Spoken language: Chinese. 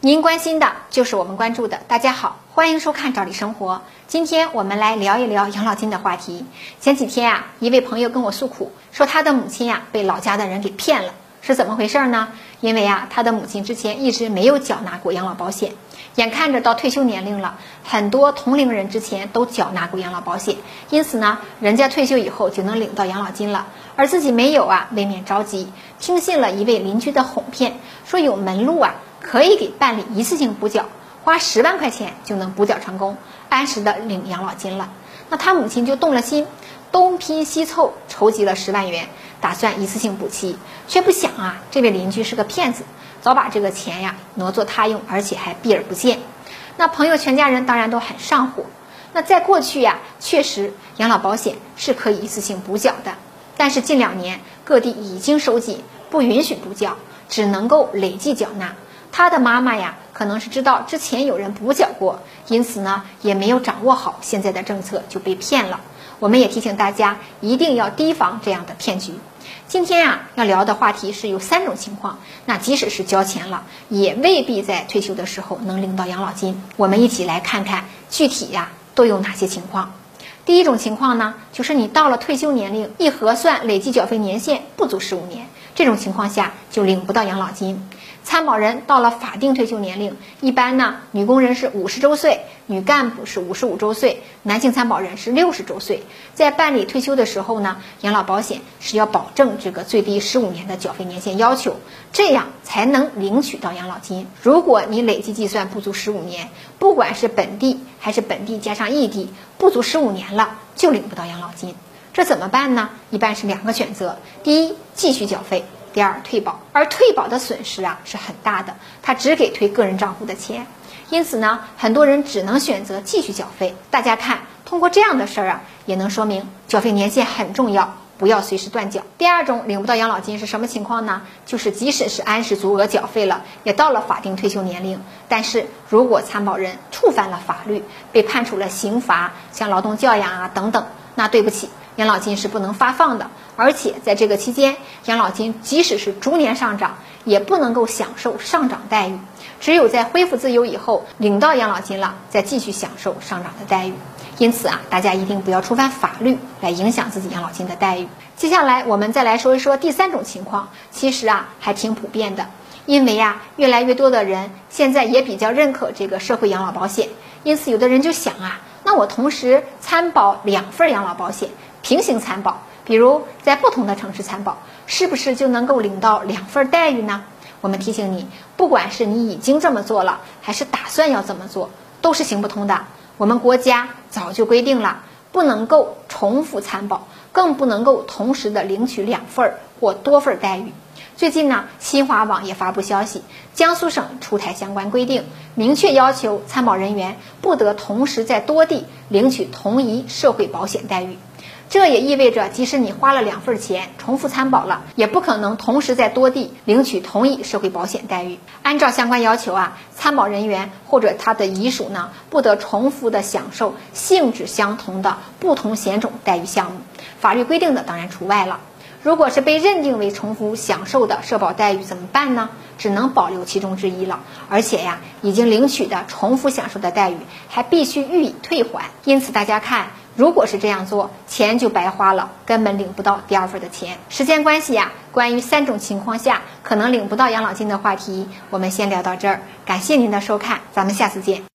您关心的就是我们关注的。大家好，欢迎收看《赵理生活》。今天我们来聊一聊养老金的话题。前几天啊，一位朋友跟我诉苦，说他的母亲呀被老家的人给骗了，是怎么回事呢？因为啊，他的母亲之前一直没有缴纳过养老保险，眼看着到退休年龄了，很多同龄人之前都缴纳过养老保险，因此呢，人家退休以后就能领到养老金了，而自己没有啊，未免着急，听信了一位邻居的哄骗，说有门路啊。可以给办理一次性补缴，花十万块钱就能补缴成功，按时的领养老金了。那他母亲就动了心，东拼西凑筹集了十万元，打算一次性补齐，却不想啊，这位邻居是个骗子，早把这个钱呀挪作他用，而且还避而不见。那朋友全家人当然都很上火。那在过去呀，确实养老保险是可以一次性补缴的，但是近两年各地已经收紧，不允许补缴，只能够累计缴纳。他的妈妈呀，可能是知道之前有人补缴过，因此呢，也没有掌握好现在的政策，就被骗了。我们也提醒大家，一定要提防这样的骗局。今天啊，要聊的话题是有三种情况，那即使是交钱了，也未必在退休的时候能领到养老金。我们一起来看看具体呀都有哪些情况。第一种情况呢，就是你到了退休年龄，一核算累计缴费年限不足十五年，这种情况下就领不到养老金。参保人到了法定退休年龄，一般呢，女工人是五十周岁，女干部是五十五周岁，男性参保人是六十周岁。在办理退休的时候呢，养老保险是要保证这个最低十五年的缴费年限要求，这样才能领取到养老金。如果你累计计算不足十五年，不管是本地还是本地加上异地，不足十五年了就领不到养老金。这怎么办呢？一般是两个选择：第一，继续缴费。第二，退保，而退保的损失啊是很大的，他只给退个人账户的钱，因此呢，很多人只能选择继续缴费。大家看，通过这样的事儿啊，也能说明缴费年限很重要，不要随时断缴。第二种领不到养老金是什么情况呢？就是即使是按时足额缴费了，也到了法定退休年龄，但是如果参保人触犯了法律，被判处了刑罚，像劳动教养啊等等，那对不起。养老金是不能发放的，而且在这个期间，养老金即使是逐年上涨，也不能够享受上涨待遇。只有在恢复自由以后，领到养老金了，再继续享受上涨的待遇。因此啊，大家一定不要触犯法律来影响自己养老金的待遇。接下来我们再来说一说第三种情况，其实啊还挺普遍的，因为呀越来越多的人现在也比较认可这个社会养老保险，因此有的人就想啊，那我同时参保两份养老保险。平行参保，比如在不同的城市参保，是不是就能够领到两份待遇呢？我们提醒你，不管是你已经这么做了，还是打算要这么做，都是行不通的。我们国家早就规定了，不能够重复参保，更不能够同时的领取两份或多份待遇。最近呢，新华网也发布消息，江苏省出台相关规定，明确要求参保人员不得同时在多地领取同一社会保险待遇。这也意味着，即使你花了两份钱重复参保了，也不可能同时在多地领取同一社会保险待遇。按照相关要求啊，参保人员或者他的遗属呢，不得重复的享受性质相同的不同险种待遇项目。法律规定的当然除外了。如果是被认定为重复享受的社保待遇怎么办呢？只能保留其中之一了。而且呀，已经领取的重复享受的待遇还必须予以退还。因此，大家看。如果是这样做，钱就白花了，根本领不到第二份的钱。时间关系呀，关于三种情况下可能领不到养老金的话题，我们先聊到这儿。感谢您的收看，咱们下次见。